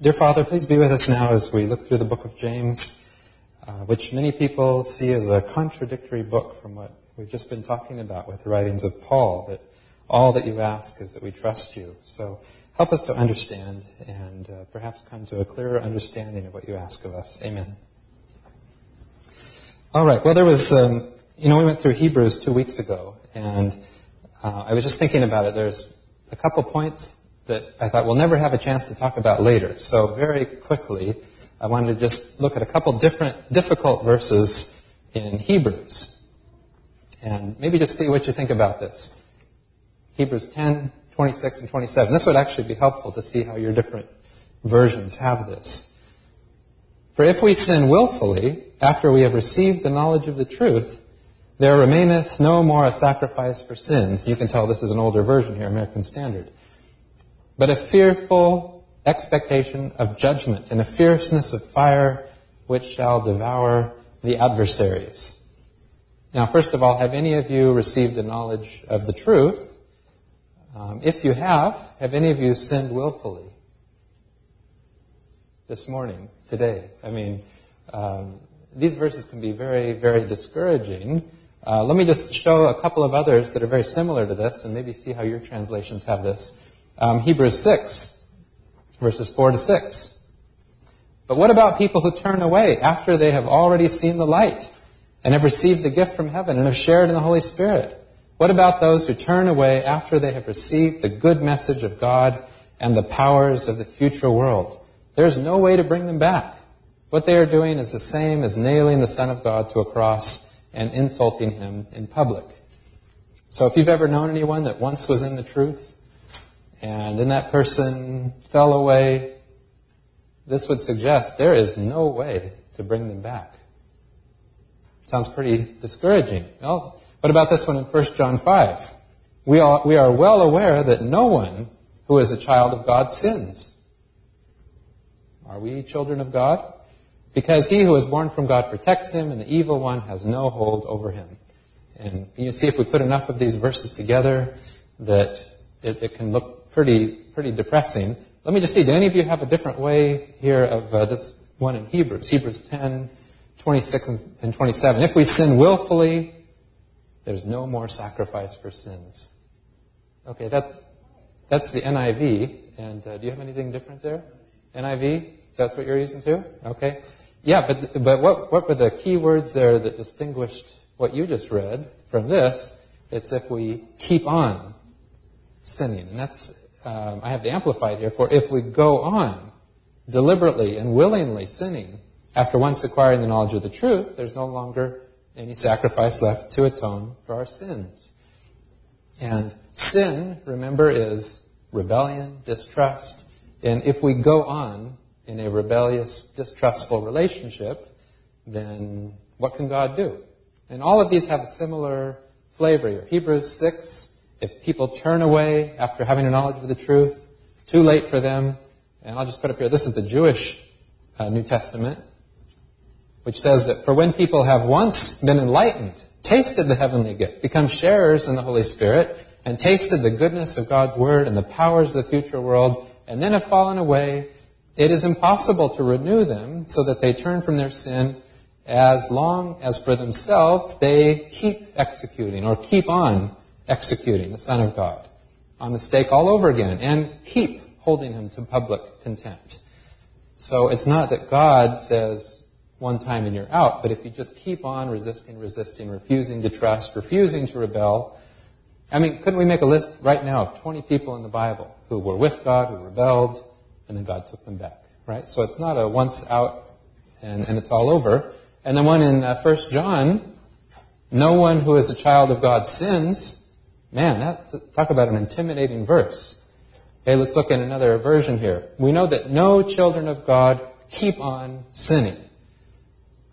Dear Father, please be with us now as we look through the book of James, uh, which many people see as a contradictory book from what we've just been talking about with the writings of Paul, that all that you ask is that we trust you. So help us to understand and uh, perhaps come to a clearer understanding of what you ask of us. Amen. All right. Well, there was, um, you know, we went through Hebrews two weeks ago, and uh, I was just thinking about it. There's a couple points that I thought we'll never have a chance to talk about later. So very quickly, I wanted to just look at a couple different difficult verses in Hebrews. And maybe just see what you think about this. Hebrews 10, 26, and 27. This would actually be helpful to see how your different versions have this. For if we sin willfully, after we have received the knowledge of the truth, there remaineth no more a sacrifice for sins. You can tell this is an older version here, American Standard but a fearful expectation of judgment and a fierceness of fire which shall devour the adversaries. Now, first of all, have any of you received the knowledge of the truth? Um, if you have, have any of you sinned willfully? This morning, today. I mean, um, these verses can be very, very discouraging. Uh, let me just show a couple of others that are very similar to this and maybe see how your translations have this um, Hebrews 6, verses 4 to 6. But what about people who turn away after they have already seen the light and have received the gift from heaven and have shared in the Holy Spirit? What about those who turn away after they have received the good message of God and the powers of the future world? There's no way to bring them back. What they are doing is the same as nailing the Son of God to a cross and insulting him in public. So if you've ever known anyone that once was in the truth, and then that person fell away, this would suggest there is no way to bring them back. Sounds pretty discouraging. Well, what about this one in 1 John 5? We are, we are well aware that no one who is a child of God sins. Are we children of God? Because he who is born from God protects him, and the evil one has no hold over him. And you see, if we put enough of these verses together, that it, it can look pretty, pretty depressing. Let me just see, do any of you have a different way here of uh, this one in Hebrews? Hebrews 10, 26 and 27. If we sin willfully, there's no more sacrifice for sins. Okay, that, that's the NIV. And uh, do you have anything different there? NIV? So that's what you're using too? Okay. Yeah, but, but what, what were the key words there that distinguished what you just read from this? It's if we keep on sinning. And that's um, I have to amplify it here, for if we go on deliberately and willingly sinning after once acquiring the knowledge of the truth, there's no longer any sacrifice left to atone for our sins. And sin, remember, is rebellion, distrust. And if we go on in a rebellious, distrustful relationship, then what can God do? And all of these have a similar flavor here. Hebrews 6, if people turn away after having a knowledge of the truth, too late for them. And I'll just put up here, this is the Jewish uh, New Testament, which says that for when people have once been enlightened, tasted the heavenly gift, become sharers in the Holy Spirit, and tasted the goodness of God's Word and the powers of the future world, and then have fallen away, it is impossible to renew them so that they turn from their sin as long as for themselves they keep executing or keep on executing the Son of God on the stake all over again and keep holding him to public contempt. So it's not that God says one time and you're out, but if you just keep on resisting, resisting, refusing to trust, refusing to rebel, I mean, couldn't we make a list right now of 20 people in the Bible who were with God, who rebelled, and then God took them back, right? So it's not a once out and, and it's all over. And the one in uh, 1 John, no one who is a child of God sins, Man, that's, talk about an intimidating verse. Okay, let's look at another version here. We know that no children of God keep on sinning.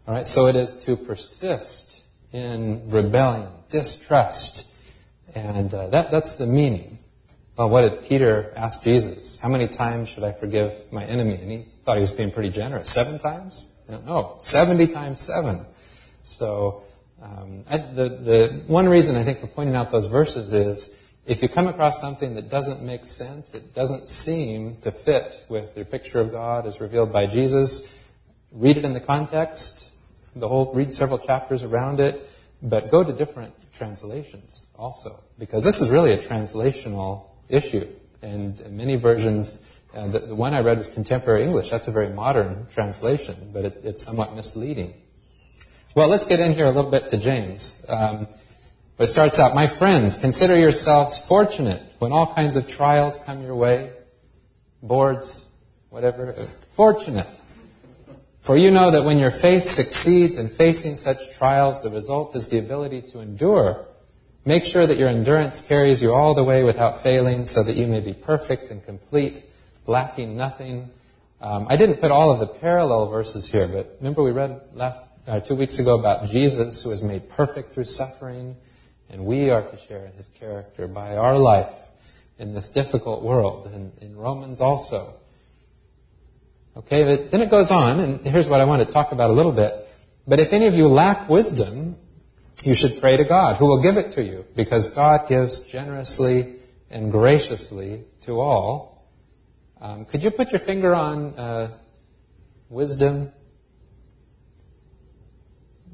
All right, so it is to persist in rebellion, distrust, and uh, that, that's the meaning. Well, what did Peter ask Jesus? How many times should I forgive my enemy? And he thought he was being pretty generous. Seven times? No, 70 times seven. So um, I, the, the one reason I think for pointing out those verses is if you come across something that doesn't make sense, it doesn't seem to fit with your picture of God as revealed by Jesus, read it in the context, the whole, read several chapters around it, but go to different translations also, because this is really a translational issue. And many versions, uh, the, the, one I read was contemporary English. That's a very modern translation, but it, it's somewhat misleading. Well, let's get in here a little bit to James. Um, it starts out, My friends, consider yourselves fortunate when all kinds of trials come your way, boards, whatever. Fortunate. For you know that when your faith succeeds in facing such trials, the result is the ability to endure. Make sure that your endurance carries you all the way without failing so that you may be perfect and complete, lacking nothing. Um, I didn't put all of the parallel verses here, but remember we read last uh, two weeks ago about Jesus who was made perfect through suffering, and we are to share his character by our life in this difficult world, and in Romans also. Okay, but then it goes on, and here's what I want to talk about a little bit. But if any of you lack wisdom, you should pray to God, who will give it to you, because God gives generously and graciously to all. Um, could you put your finger on uh, wisdom?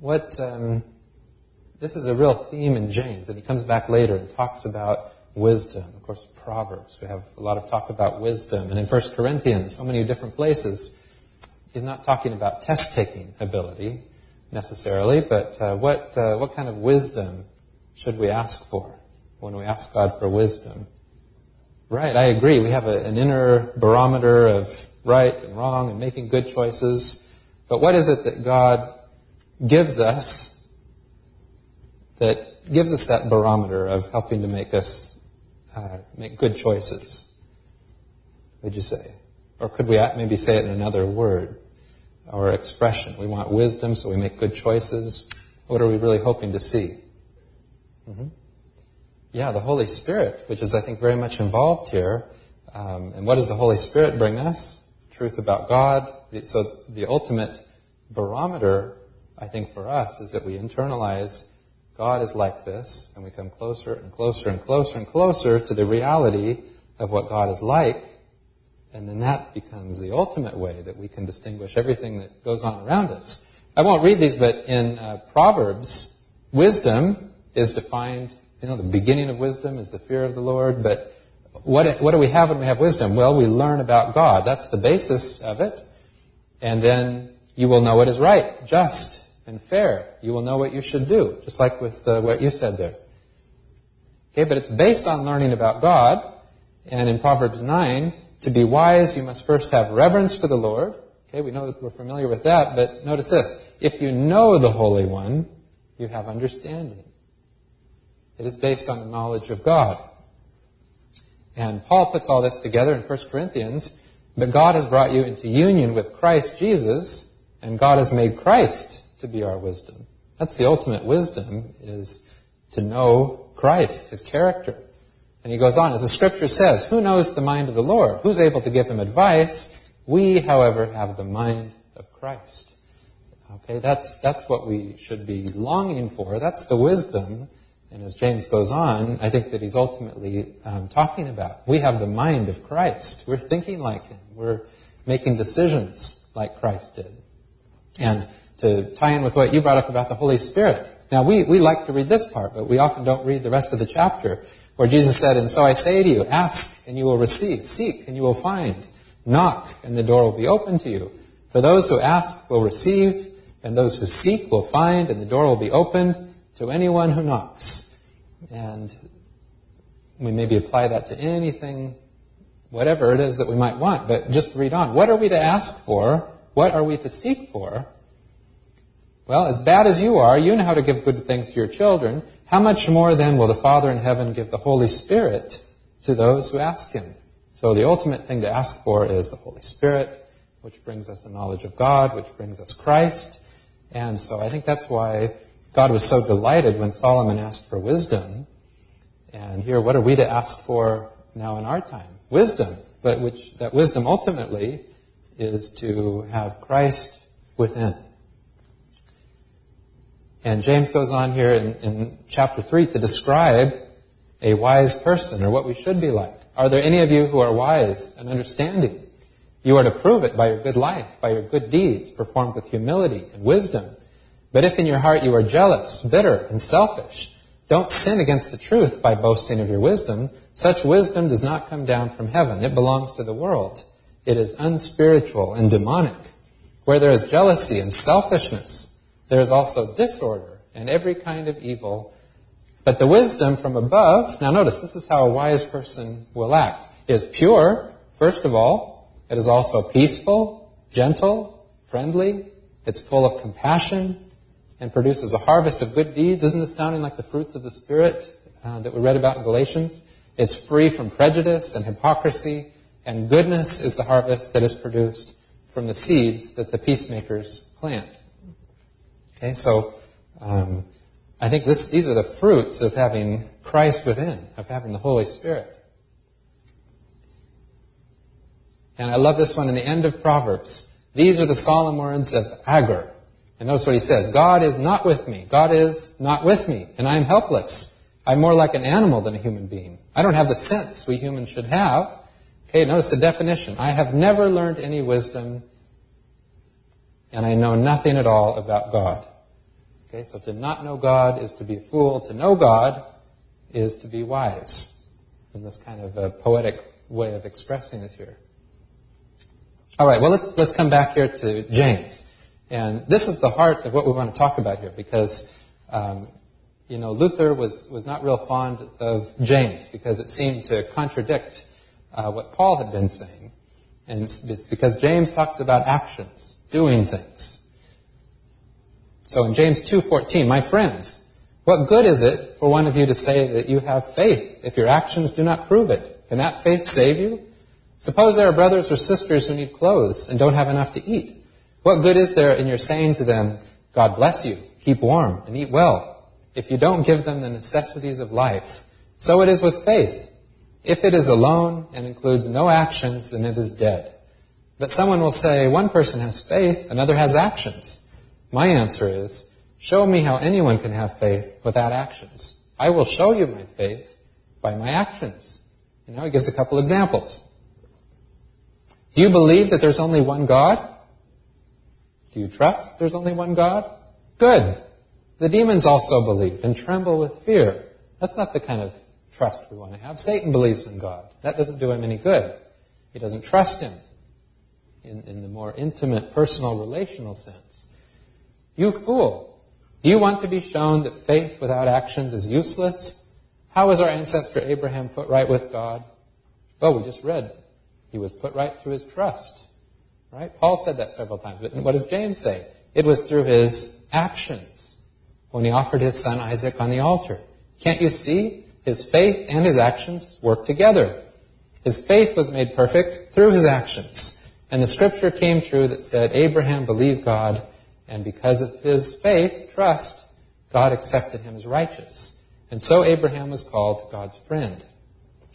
What um, this is a real theme in James, and he comes back later and talks about wisdom. Of course, Proverbs, we have a lot of talk about wisdom. And in 1 Corinthians, so many different places, he's not talking about test taking ability necessarily, but uh, what, uh, what kind of wisdom should we ask for when we ask God for wisdom? Right, I agree. We have a, an inner barometer of right and wrong and making good choices. But what is it that God gives us that gives us that barometer of helping to make us uh, make good choices. Would you say? Or could we maybe say it in another word or expression? We want wisdom, so we make good choices. What are we really hoping to see? Mm-hmm. Yeah, the Holy Spirit, which is, I think, very much involved here. Um, and what does the Holy Spirit bring us? Truth about God. So the ultimate barometer, I think, for us is that we internalize God is like this, and we come closer and closer and closer and closer to the reality of what God is like, and then that becomes the ultimate way that we can distinguish everything that goes on around us. I won't read these, but in uh, Proverbs, wisdom is defined, you know, the beginning of wisdom is the fear of the Lord, but what, what do we have when we have wisdom? Well, we learn about God. That's the basis of it. And then you will know what is right, just, and fair. You will know what you should do, just like with uh, what you said there. Okay, but it's based on learning about God. And in Proverbs 9, to be wise, you must first have reverence for the Lord. Okay, we know that we're familiar with that, but notice this. If you know the Holy One, you have understanding. It is based on the knowledge of God. And Paul puts all this together in 1 Corinthians. But God has brought you into union with Christ Jesus, and God has made Christ to be our wisdom. That's the ultimate wisdom, is to know Christ, His character. And he goes on, as the scripture says, who knows the mind of the Lord? Who's able to give him advice? We, however, have the mind of Christ. Okay, that's, that's what we should be longing for. That's the wisdom. And as James goes on, I think that he's ultimately um, talking about. We have the mind of Christ. We're thinking like him. We're making decisions like Christ did. And to tie in with what you brought up about the Holy Spirit. Now, we, we like to read this part, but we often don't read the rest of the chapter, where Jesus said, And so I say to you, ask and you will receive, seek and you will find, knock and the door will be open to you. For those who ask will receive, and those who seek will find, and the door will be opened to anyone who knocks. And we maybe apply that to anything, whatever it is that we might want, but just read on. What are we to ask for? What are we to seek for? Well, as bad as you are, you know how to give good things to your children. How much more then will the Father in heaven give the Holy Spirit to those who ask Him? So the ultimate thing to ask for is the Holy Spirit, which brings us a knowledge of God, which brings us Christ. And so I think that's why God was so delighted when Solomon asked for wisdom. And here, what are we to ask for now in our time? Wisdom, but which that wisdom ultimately is to have Christ within. And James goes on here in, in chapter 3 to describe a wise person or what we should be like? Are there any of you who are wise and understanding? You are to prove it by your good life, by your good deeds performed with humility and wisdom. But if in your heart you are jealous, bitter, and selfish, don't sin against the truth by boasting of your wisdom. Such wisdom does not come down from heaven. It belongs to the world. It is unspiritual and demonic. Where there is jealousy and selfishness, there is also disorder and every kind of evil. But the wisdom from above, now notice, this is how a wise person will act, is pure, first of all. It is also peaceful, gentle, friendly. It's full of compassion and produces a harvest of good deeds. Isn't this sounding like the fruits of the Spirit uh, that we read about in Galatians? It's free from prejudice and hypocrisy, and goodness is the harvest that is produced from the seeds that the peacemakers plant. Okay, so um, I think this, these are the fruits of having Christ within, of having the Holy Spirit. And I love this one in the end of Proverbs. These are the solemn words of Agur. And notice what he says God is not with me. God is not with me, and I am helpless. I'm more like an animal than a human being. I don't have the sense we humans should have. Okay, notice the definition. I have never learned any wisdom, and I know nothing at all about God. Okay, so to not know God is to be a fool. To know God is to be wise. In this kind of a poetic way of expressing it here. All right, well, let's, let's come back here to James. And this is the heart of what we want to talk about here because, um, you know, Luther was, was not real fond of James because it seemed to contradict uh, what Paul had been saying. And it's, it's because James talks about actions, doing things. So in James 2:14, my friends, what good is it for one of you to say that you have faith if your actions do not prove it? Can that faith save you? Suppose there are brothers or sisters who need clothes and don't have enough to eat. What good is there in your saying to them, God bless you, keep warm, and eat well, if you don't give them the necessities of life? So it is with faith. If it is alone and includes no actions, then it is dead. But someone will say, one person has faith, another has actions. My answer is, show me how anyone can have faith without actions. I will show you my faith by my actions. And now he gives a couple examples. Do you believe that there's only one God? Do you trust there's only one God? Good. The demons also believe and tremble with fear. That's not the kind of trust we want to have. Satan believes in God. That doesn't do him any good. He doesn't trust him in, in the more intimate, personal, relational sense. You fool! Do you want to be shown that faith without actions is useless? How was our ancestor Abraham put right with God? Well, we just read. He was put right through his trust. Right? Paul said that several times. But what does James say? It was through his actions when he offered his son Isaac on the altar. Can't you see? His faith and his actions work together. His faith was made perfect through his actions. And the scripture came true that said, Abraham believed God and because of his faith, trust, God accepted him as righteous. And so Abraham was called God's friend.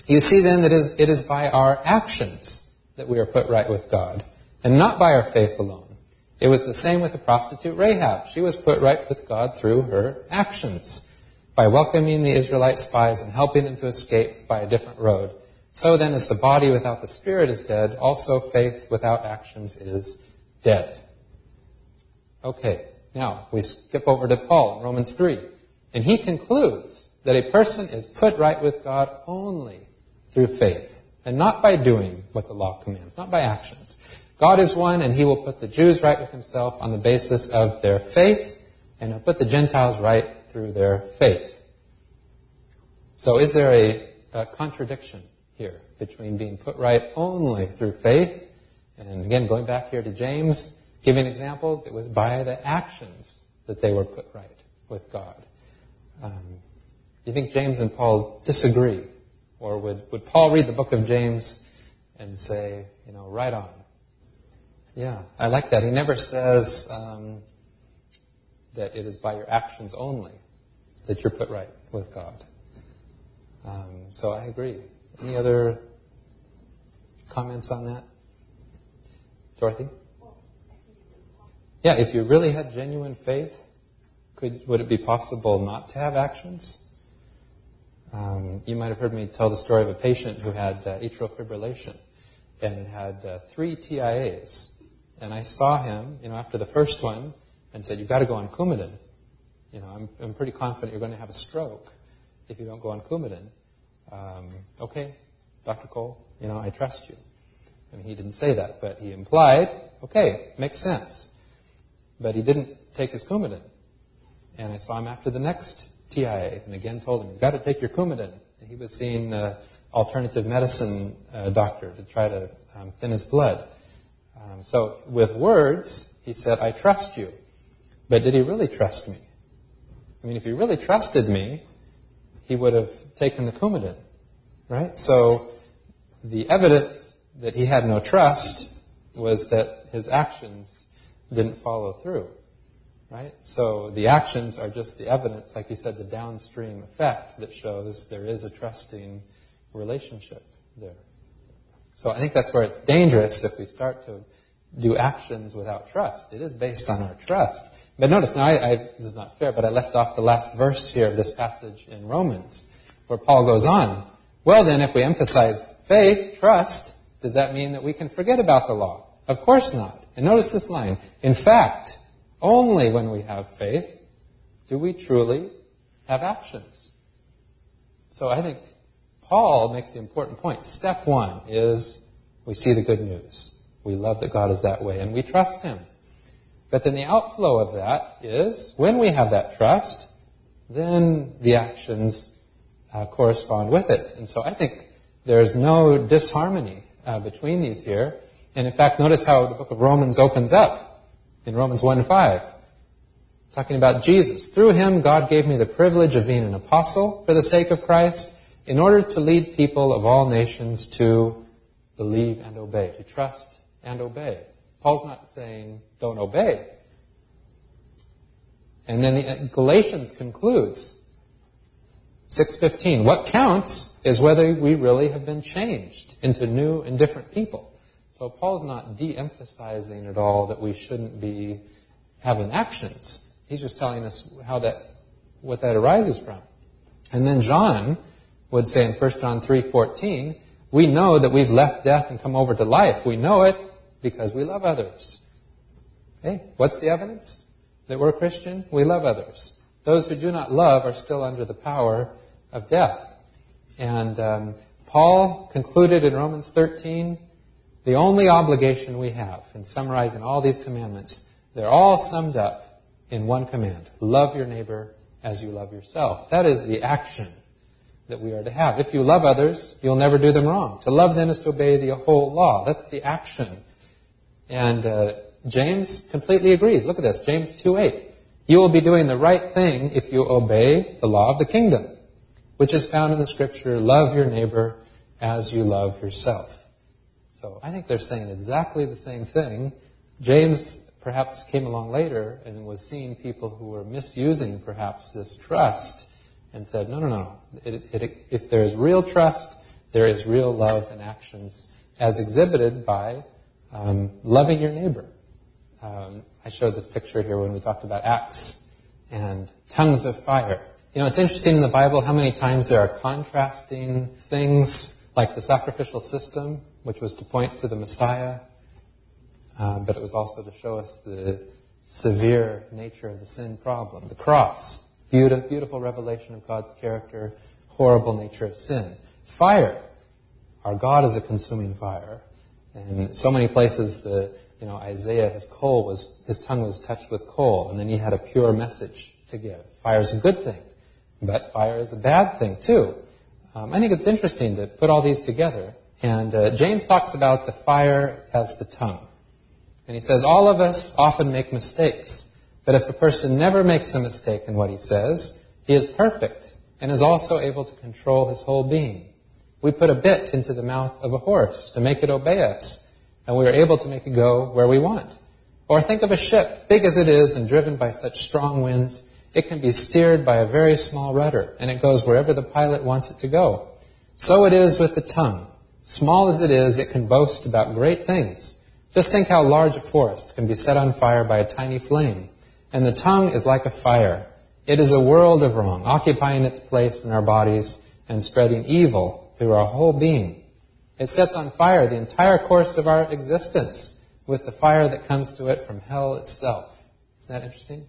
You see then that it is by our actions that we are put right with God, and not by our faith alone. It was the same with the prostitute Rahab. She was put right with God through her actions, by welcoming the Israelite spies and helping them to escape by a different road. So then, as the body without the spirit is dead, also faith without actions is dead. Okay, now we skip over to Paul Romans 3. And he concludes that a person is put right with God only through faith, and not by doing what the law commands, not by actions. God is one, and he will put the Jews right with himself on the basis of their faith, and he'll put the Gentiles right through their faith. So is there a, a contradiction here between being put right only through faith, and again, going back here to James, Giving examples, it was by the actions that they were put right with God. Um, you think James and Paul disagree? Or would, would Paul read the book of James and say, you know, right on? Yeah, I like that. He never says um, that it is by your actions only that you're put right with God. Um, so I agree. Any other comments on that? Dorothy? Yeah, if you really had genuine faith, could, would it be possible not to have actions? Um, you might have heard me tell the story of a patient who had uh, atrial fibrillation and had uh, three TIAs. And I saw him, you know, after the first one and said, you've got to go on Coumadin. You know, I'm, I'm pretty confident you're going to have a stroke if you don't go on Coumadin. Um, okay, Dr. Cole, you know, I trust you. I mean, he didn't say that, but he implied, okay, makes sense. But he didn't take his Coumadin. And I saw him after the next TIA and again told him, you've got to take your Coumadin. And he was seeing an alternative medicine uh, doctor to try to um, thin his blood. Um, so with words, he said, I trust you. But did he really trust me? I mean, if he really trusted me, he would have taken the Coumadin, right? So the evidence that he had no trust was that his actions didn't follow through, right? So the actions are just the evidence, like you said, the downstream effect that shows there is a trusting relationship there. So I think that's where it's dangerous if we start to do actions without trust. It is based on our trust. But notice now, I, I, this is not fair, but I left off the last verse here of this passage in Romans, where Paul goes on. Well, then, if we emphasize faith, trust, does that mean that we can forget about the law? Of course not. And notice this line. In fact, only when we have faith do we truly have actions. So I think Paul makes the important point. Step one is we see the good news. We love that God is that way, and we trust Him. But then the outflow of that is when we have that trust, then the actions uh, correspond with it. And so I think there's no disharmony uh, between these here. And in fact, notice how the book of Romans opens up in Romans 1 5, talking about Jesus. Through him, God gave me the privilege of being an apostle for the sake of Christ in order to lead people of all nations to believe and obey, to trust and obey. Paul's not saying don't obey. And then uh, Galatians concludes 6:15, what counts is whether we really have been changed into new and different people. So Paul's not de-emphasizing at all that we shouldn't be having actions. He's just telling us how that what that arises from. And then John would say in 1 John 3:14, we know that we've left death and come over to life. We know it because we love others. Okay? What's the evidence that we're Christian? We love others. Those who do not love are still under the power of death. And um, Paul concluded in Romans 13 the only obligation we have in summarizing all these commandments, they're all summed up in one command love your neighbor as you love yourself. That is the action that we are to have. If you love others, you'll never do them wrong. To love them is to obey the whole law. That's the action and uh, James completely agrees. Look at this, James 2.8. You will be doing the right thing if you obey the law of the kingdom, which is found in the scripture, love your neighbor as you love yourself. So I think they're saying exactly the same thing. James perhaps came along later and was seeing people who were misusing perhaps this trust and said, no, no, no. It, it, if there is real trust, there is real love and actions as exhibited by um, loving your neighbor. Um, I showed this picture here when we talked about Acts and tongues of fire. You know, it's interesting in the Bible how many times there are contrasting things like the sacrificial system, which was to point to the Messiah, uh, but it was also to show us the severe nature of the sin problem. The cross, beautiful, beautiful revelation of God's character, horrible nature of sin. Fire, our God is a consuming fire. And so many places, the you know Isaiah, his coal was his tongue was touched with coal, and then he had a pure message to give. Fire is a good thing, but fire is a bad thing too. Um, I think it's interesting to put all these together. And uh, James talks about the fire as the tongue, and he says all of us often make mistakes, but if a person never makes a mistake in what he says, he is perfect and is also able to control his whole being. We put a bit into the mouth of a horse to make it obey us, and we are able to make it go where we want. Or think of a ship, big as it is and driven by such strong winds, it can be steered by a very small rudder, and it goes wherever the pilot wants it to go. So it is with the tongue. Small as it is, it can boast about great things. Just think how large a forest can be set on fire by a tiny flame. And the tongue is like a fire. It is a world of wrong, occupying its place in our bodies and spreading evil through our whole being. It sets on fire the entire course of our existence with the fire that comes to it from hell itself. Isn't that interesting?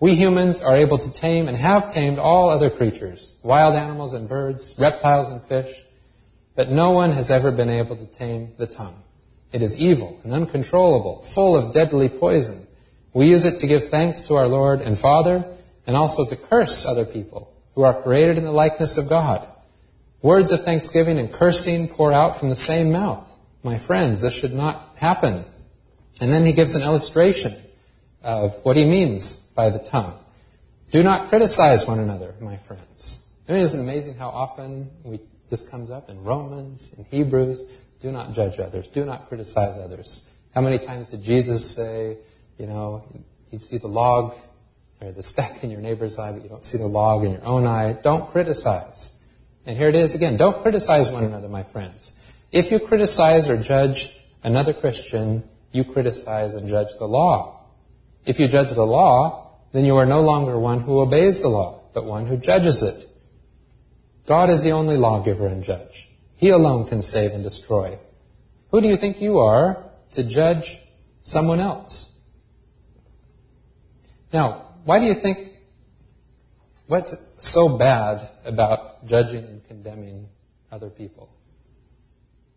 We humans are able to tame and have tamed all other creatures, wild animals and birds, reptiles and fish, but no one has ever been able to tame the tongue. It is evil and uncontrollable, full of deadly poison. We use it to give thanks to our Lord and Father, and also to curse other people who are created in the likeness of God. Words of thanksgiving and cursing pour out from the same mouth. My friends, this should not happen. And then he gives an illustration of what he means by the tongue. Do not criticize one another, my friends. I mean, it amazing how often we, this comes up in Romans, in Hebrews? Do not judge others. Do not criticize others. How many times did Jesus say, you know, you see the log or the speck in your neighbor's eye, but you don't see the log in your own eye? Don't criticize. And here it is again. Don't criticize one another, my friends. If you criticize or judge another Christian, you criticize and judge the law. If you judge the law, then you are no longer one who obeys the law, but one who judges it. God is the only lawgiver and judge. He alone can save and destroy. Who do you think you are to judge someone else? Now, why do you think, what's so bad about judging and condemning other people?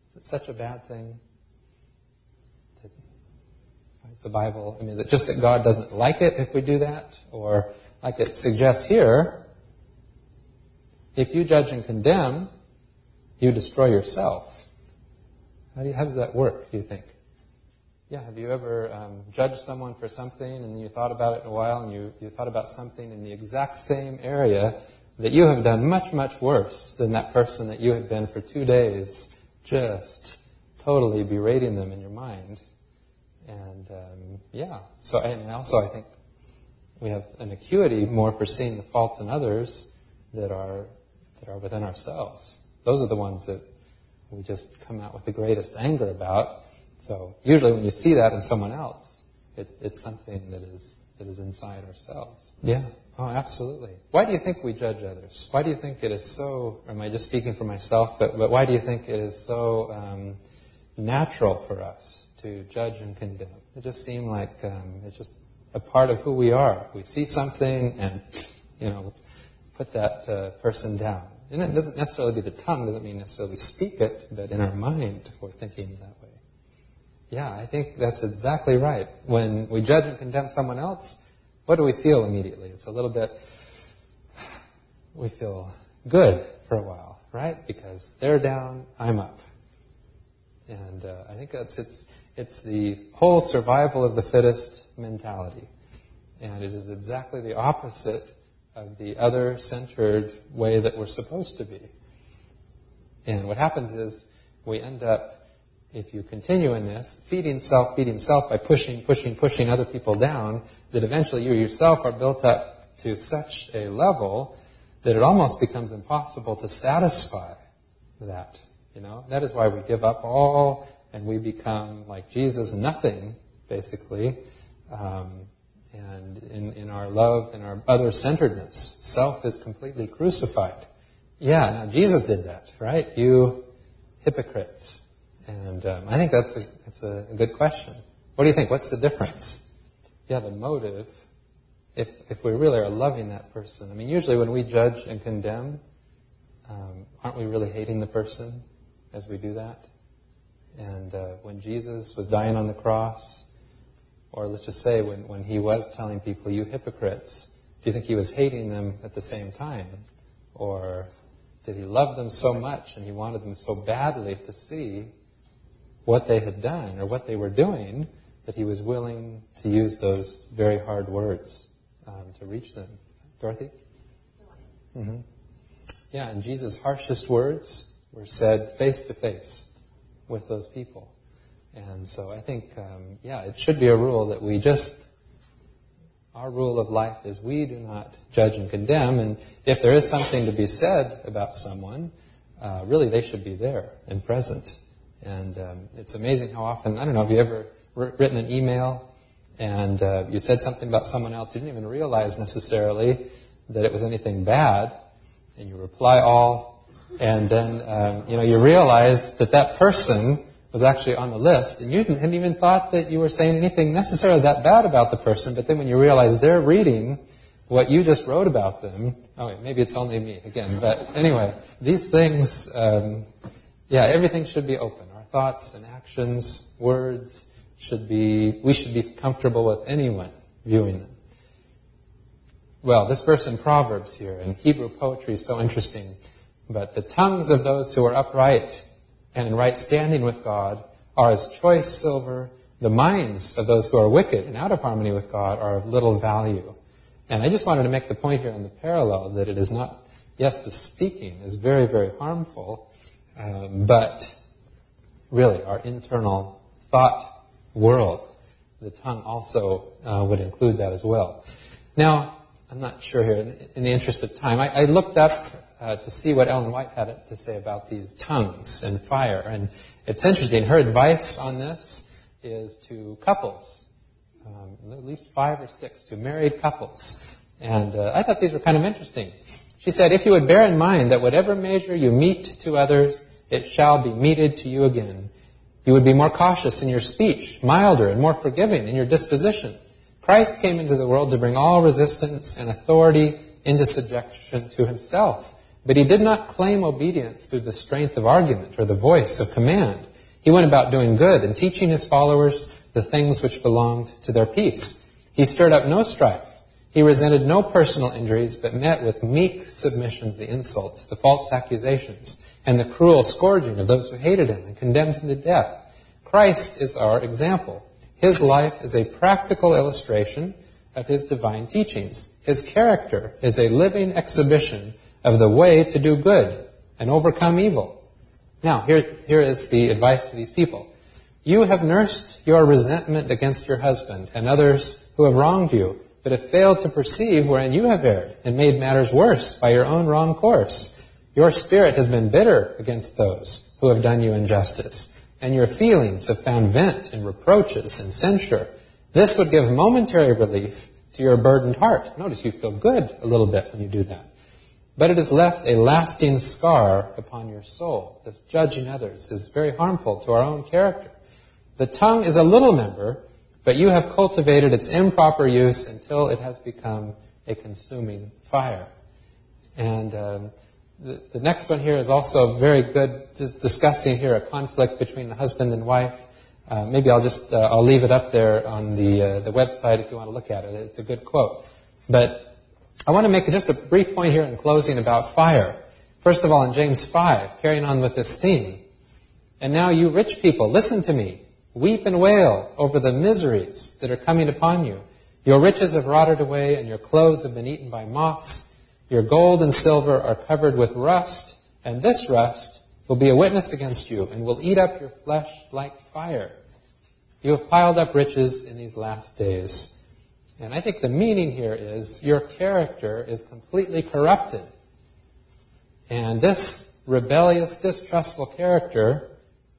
Is it such a bad thing? Is the Bible, I mean, is it just that God doesn't like it if we do that? Or, like it suggests here, if you judge and condemn, you destroy yourself. How, do you, how does that work, do you think? Yeah, have you ever um, judged someone for something and you thought about it in a while and you, you thought about something in the exact same area that you have done much, much worse than that person that you have been for two days just totally berating them in your mind? And um, yeah, so and also I think we have an acuity more for seeing the faults in others that are that are within ourselves. Those are the ones that we just come out with the greatest anger about. So usually when you see that in someone else, it, it's something that is that is inside ourselves. Yeah. Oh, absolutely. Why do you think we judge others? Why do you think it is so? Or am I just speaking for myself? But but why do you think it is so um, natural for us to judge and condemn. It just seems like um, it's just a part of who we are. We see something and, you know, put that uh, person down. And it doesn't necessarily be the tongue, doesn't mean necessarily speak it, but in our mind we're thinking that way. Yeah, I think that's exactly right. When we judge and condemn someone else, what do we feel immediately? It's a little bit, we feel good for a while, right? Because they're down, I'm up. And uh, I think that's it's it's the whole survival of the fittest mentality. And it is exactly the opposite of the other centered way that we're supposed to be. And what happens is we end up, if you continue in this, feeding self, feeding self by pushing, pushing, pushing other people down, that eventually you yourself are built up to such a level that it almost becomes impossible to satisfy that. You know, that is why we give up all and we become like Jesus, nothing, basically. Um, and in, in our love and our other centeredness, self is completely crucified. Yeah, now Jesus did that, right? You hypocrites. And um, I think that's a, that's a good question. What do you think? What's the difference? Yeah, the motive. If, if we really are loving that person. I mean, usually when we judge and condemn, um, aren't we really hating the person as we do that? And uh, when Jesus was dying on the cross, or let's just say when, when he was telling people, you hypocrites, do you think he was hating them at the same time? Or did he love them so much and he wanted them so badly to see what they had done or what they were doing that he was willing to use those very hard words um, to reach them? Dorothy? Mm-hmm. Yeah, and Jesus' harshest words were said face to face with those people. And so I think, um, yeah, it should be a rule that we just, our rule of life is we do not judge and condemn. And if there is something to be said about someone, uh, really they should be there and present. And um, it's amazing how often, I don't know, have you ever written an email and uh, you said something about someone else, you didn't even realize necessarily that it was anything bad, and you reply all And then, um, you know, you realize that that person was actually on the list, and you hadn't even thought that you were saying anything necessarily that bad about the person, but then when you realize they're reading what you just wrote about them, oh, wait, maybe it's only me again, but anyway, these things, um, yeah, everything should be open. Our thoughts and actions, words should be, we should be comfortable with anyone viewing them. Well, this verse in Proverbs here, in Hebrew poetry is so interesting. But the tongues of those who are upright and in right standing with God are as choice silver. The minds of those who are wicked and out of harmony with God are of little value. And I just wanted to make the point here in the parallel that it is not, yes, the speaking is very, very harmful, um, but really our internal thought world, the tongue also uh, would include that as well. Now, I'm not sure here, in the interest of time, I, I looked up uh, to see what Ellen White had to say about these tongues and fire. And it's interesting. Her advice on this is to couples, um, at least five or six, to married couples. And uh, I thought these were kind of interesting. She said, If you would bear in mind that whatever measure you mete to others, it shall be meted to you again. You would be more cautious in your speech, milder and more forgiving in your disposition Christ came into the world to bring all resistance and authority into subjection to himself. But he did not claim obedience through the strength of argument or the voice of command. He went about doing good and teaching his followers the things which belonged to their peace. He stirred up no strife. He resented no personal injuries, but met with meek submissions the insults, the false accusations, and the cruel scourging of those who hated him and condemned him to death. Christ is our example. His life is a practical illustration of his divine teachings. His character is a living exhibition of the way to do good and overcome evil. Now, here, here is the advice to these people. You have nursed your resentment against your husband and others who have wronged you, but have failed to perceive wherein you have erred and made matters worse by your own wrong course. Your spirit has been bitter against those who have done you injustice and your feelings have found vent in reproaches and censure, this would give momentary relief to your burdened heart. Notice you feel good a little bit when you do that. But it has left a lasting scar upon your soul. This judging others is very harmful to our own character. The tongue is a little member, but you have cultivated its improper use until it has become a consuming fire. And um, the, the next one here is also very good, just discussing here a conflict between the husband and wife. Uh, maybe I'll just uh, I'll leave it up there on the uh, the website if you want to look at it. It's a good quote. But I want to make just a brief point here in closing about fire. First of all, in James 5, carrying on with this theme. And now you rich people, listen to me. Weep and wail over the miseries that are coming upon you. Your riches have rotted away and your clothes have been eaten by moths. Your gold and silver are covered with rust, and this rust will be a witness against you and will eat up your flesh like fire. You have piled up riches in these last days. And I think the meaning here is your character is completely corrupted. And this rebellious, distrustful character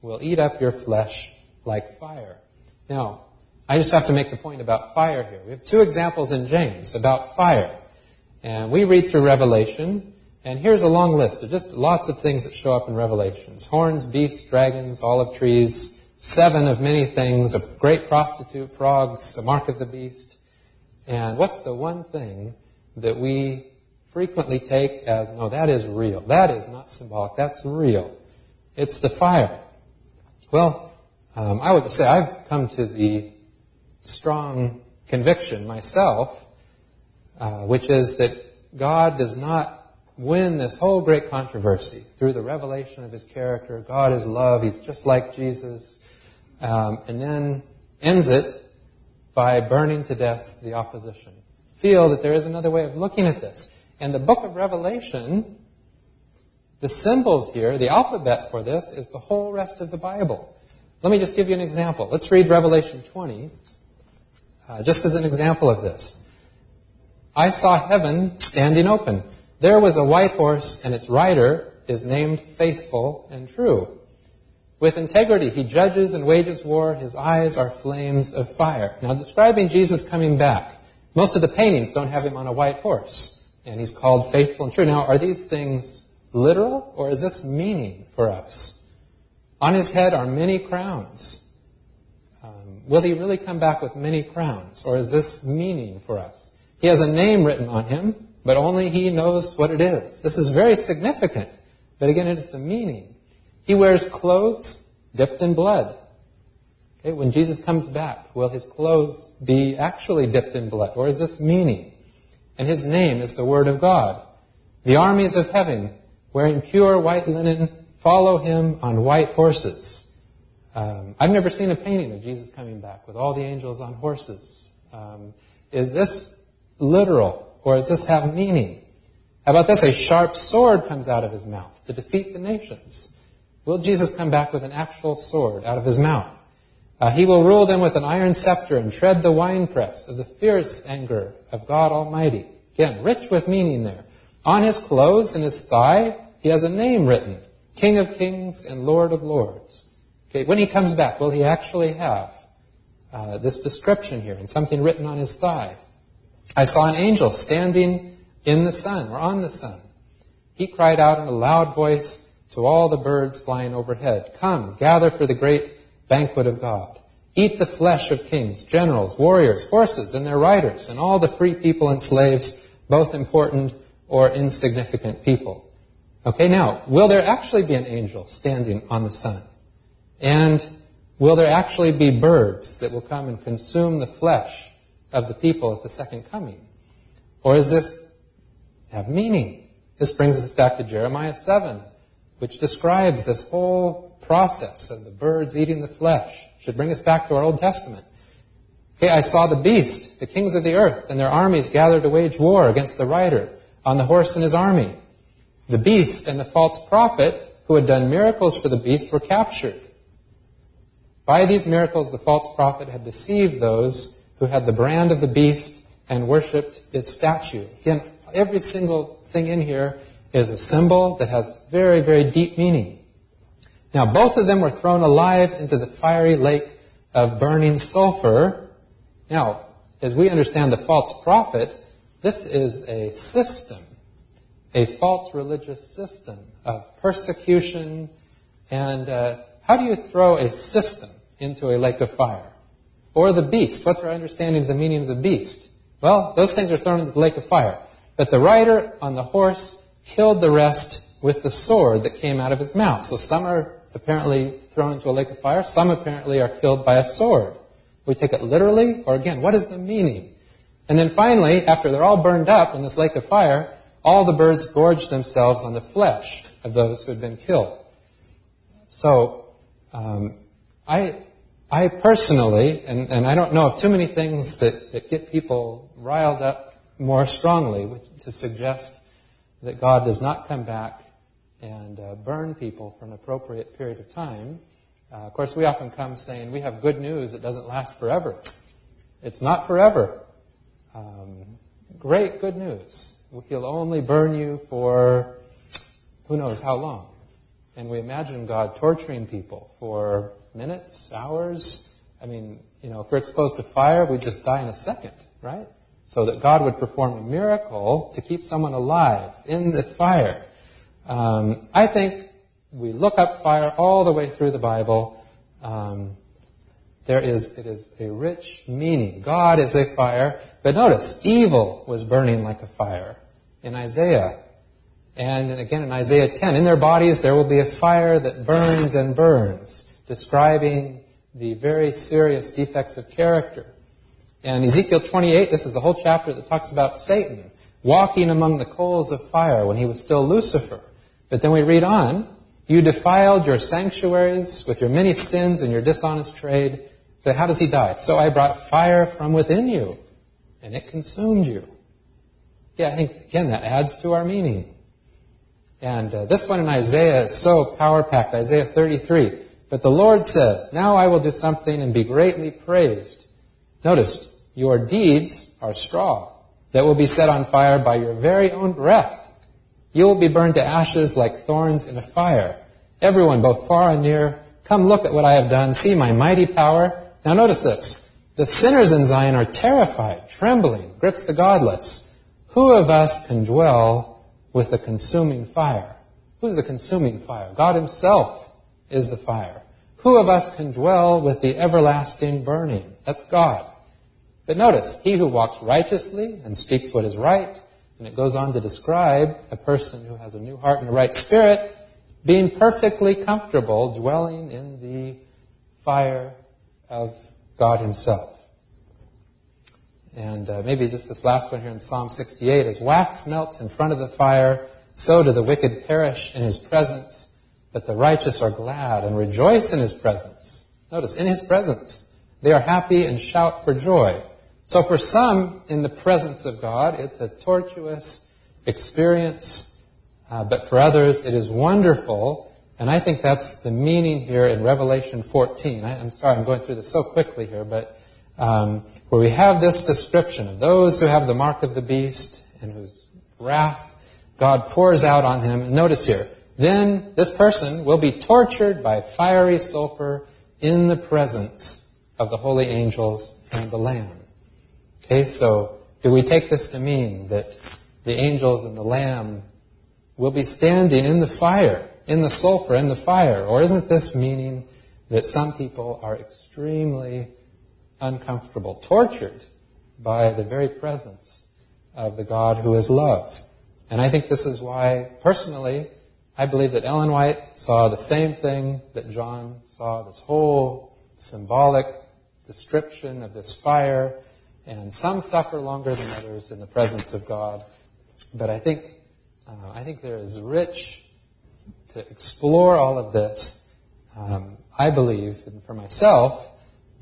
will eat up your flesh like fire. Now, I just have to make the point about fire here. We have two examples in James about fire. And we read through Revelation, and here's a long list of just lots of things that show up in Revelations horns, beasts, dragons, olive trees, seven of many things, a great prostitute, frogs, a mark of the beast. And what's the one thing that we frequently take as, no, that is real. That is not symbolic. That's real. It's the fire. Well, um, I would say I've come to the strong conviction myself uh, which is that God does not win this whole great controversy through the revelation of his character. God is love. He's just like Jesus. Um, and then ends it by burning to death the opposition. Feel that there is another way of looking at this. And the book of Revelation, the symbols here, the alphabet for this, is the whole rest of the Bible. Let me just give you an example. Let's read Revelation 20, uh, just as an example of this. I saw heaven standing open. There was a white horse, and its rider is named Faithful and True. With integrity, he judges and wages war. His eyes are flames of fire. Now, describing Jesus coming back, most of the paintings don't have him on a white horse, and he's called faithful and true. Now, are these things literal or is this meaning for us? On his head are many crowns. Um, will he really come back with many crowns or is this meaning for us? He has a name written on him, but only he knows what it is. This is very significant. But again, it is the meaning. He wears clothes dipped in blood. Okay, when Jesus comes back, will his clothes be actually dipped in blood? Or is this meaning? And his name is the Word of God. The armies of heaven, wearing pure white linen, follow him on white horses. Um, I've never seen a painting of Jesus coming back with all the angels on horses. Um, is this literal, or does this have meaning? How about this? A sharp sword comes out of his mouth to defeat the nations. Will Jesus come back with an actual sword out of his mouth? Uh, he will rule them with an iron scepter and tread the winepress of the fierce anger of God Almighty. Again, rich with meaning there. On his clothes and his thigh, he has a name written King of Kings and Lord of Lords. Okay, when he comes back, will he actually have uh, this description here and something written on his thigh? I saw an angel standing in the sun or on the sun. He cried out in a loud voice to all the birds flying overhead Come, gather for the great banquet of God. Eat the flesh of kings, generals, warriors, horses, and their riders, and all the free people and slaves, both important or insignificant people. Okay, now, will there actually be an angel standing on the sun? And will there actually be birds that will come and consume the flesh of the people at the second coming? Or is this have meaning? This brings us back to Jeremiah 7, which describes this whole process of the birds eating the flesh should bring us back to our Old Testament. Okay, I saw the beast, the kings of the earth, and their armies gathered to wage war against the rider on the horse and his army. The beast and the false prophet who had done miracles for the beast were captured. By these miracles, the false prophet had deceived those who had the brand of the beast and worshipped its statue. Again, every single thing in here is a symbol that has very, very deep meaning. Now, both of them were thrown alive into the fiery lake of burning sulfur. Now, as we understand the false prophet, this is a system, a false religious system of persecution. And uh, how do you throw a system into a lake of fire? Or the beast? What's our understanding of the meaning of the beast? Well, those things are thrown into the lake of fire. But the rider on the horse killed the rest with the sword that came out of his mouth. So some are apparently thrown into a lake of fire. Some apparently are killed by a sword. We take it literally, or again, what is the meaning? And then finally, after they're all burned up in this lake of fire, all the birds gorge themselves on the flesh of those who had been killed. So, um, I, I personally, and, and I don't know of too many things that, that get people riled up more strongly to suggest that God does not come back and uh, burn people for an appropriate period of time. Uh, of course, we often come saying we have good news that doesn't last forever. It's not forever. Um, great good news. He'll only burn you for who knows how long. And we imagine God torturing people for minutes, hours. I mean, you know, if we're exposed to fire, we just die in a second, right? So that God would perform a miracle to keep someone alive in the fire. Um, I think we look up fire all the way through the Bible. Um, there is, it is a rich meaning. God is a fire. But notice, evil was burning like a fire in Isaiah. And again in Isaiah 10, in their bodies there will be a fire that burns and burns, describing the very serious defects of character. And Ezekiel 28, this is the whole chapter that talks about Satan walking among the coals of fire when he was still Lucifer. But then we read on, you defiled your sanctuaries with your many sins and your dishonest trade. So how does he die? So I brought fire from within you, and it consumed you. Yeah, I think, again, that adds to our meaning. And uh, this one in Isaiah is so power packed, Isaiah 33. But the Lord says, Now I will do something and be greatly praised. Notice, your deeds are straw that will be set on fire by your very own breath. You will be burned to ashes like thorns in a fire. Everyone, both far and near, come look at what I have done. See my mighty power. Now notice this. The sinners in Zion are terrified, trembling, grips the godless. Who of us can dwell with the consuming fire? Who's the consuming fire? God Himself is the fire. Who of us can dwell with the everlasting burning? That's God. But notice, he who walks righteously and speaks what is right, and it goes on to describe a person who has a new heart and a right spirit, being perfectly comfortable dwelling in the fire of God Himself. And uh, maybe just this last one here in Psalm 68 as wax melts in front of the fire, so do the wicked perish in His presence but the righteous are glad and rejoice in his presence. Notice, in his presence. They are happy and shout for joy. So for some, in the presence of God, it's a tortuous experience, uh, but for others, it is wonderful. And I think that's the meaning here in Revelation 14. I, am sorry, I'm going through this so quickly here, but um, where we have this description of those who have the mark of the beast and whose wrath God pours out on him. Notice here, then this person will be tortured by fiery sulfur in the presence of the holy angels and the Lamb. Okay, so do we take this to mean that the angels and the Lamb will be standing in the fire, in the sulfur, in the fire? Or isn't this meaning that some people are extremely uncomfortable, tortured by the very presence of the God who is love? And I think this is why, personally, I believe that Ellen White saw the same thing that John saw this whole symbolic description of this fire, and some suffer longer than others in the presence of God. But I think, uh, I think there is rich to explore all of this. Um, I believe, and for myself,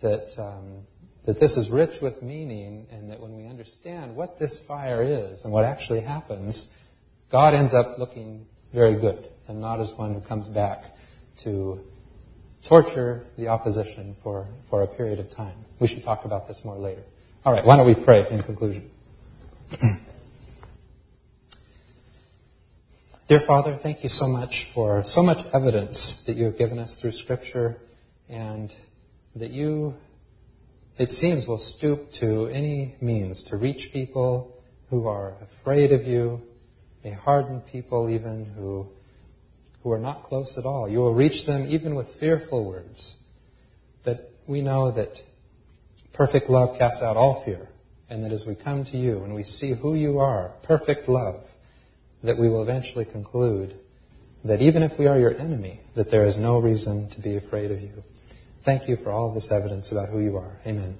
that um, that this is rich with meaning, and that when we understand what this fire is and what actually happens, God ends up looking very good and not as one who comes back to torture the opposition for, for a period of time. We should talk about this more later. All right, why don't we pray in conclusion? Dear Father, thank you so much for so much evidence that you have given us through Scripture and that you, it seems, will stoop to any means to reach people who are afraid of you, a hardened people even who, who are not close at all. You will reach them even with fearful words. But we know that perfect love casts out all fear, and that as we come to you and we see who you are, perfect love, that we will eventually conclude that even if we are your enemy, that there is no reason to be afraid of you. Thank you for all of this evidence about who you are. Amen.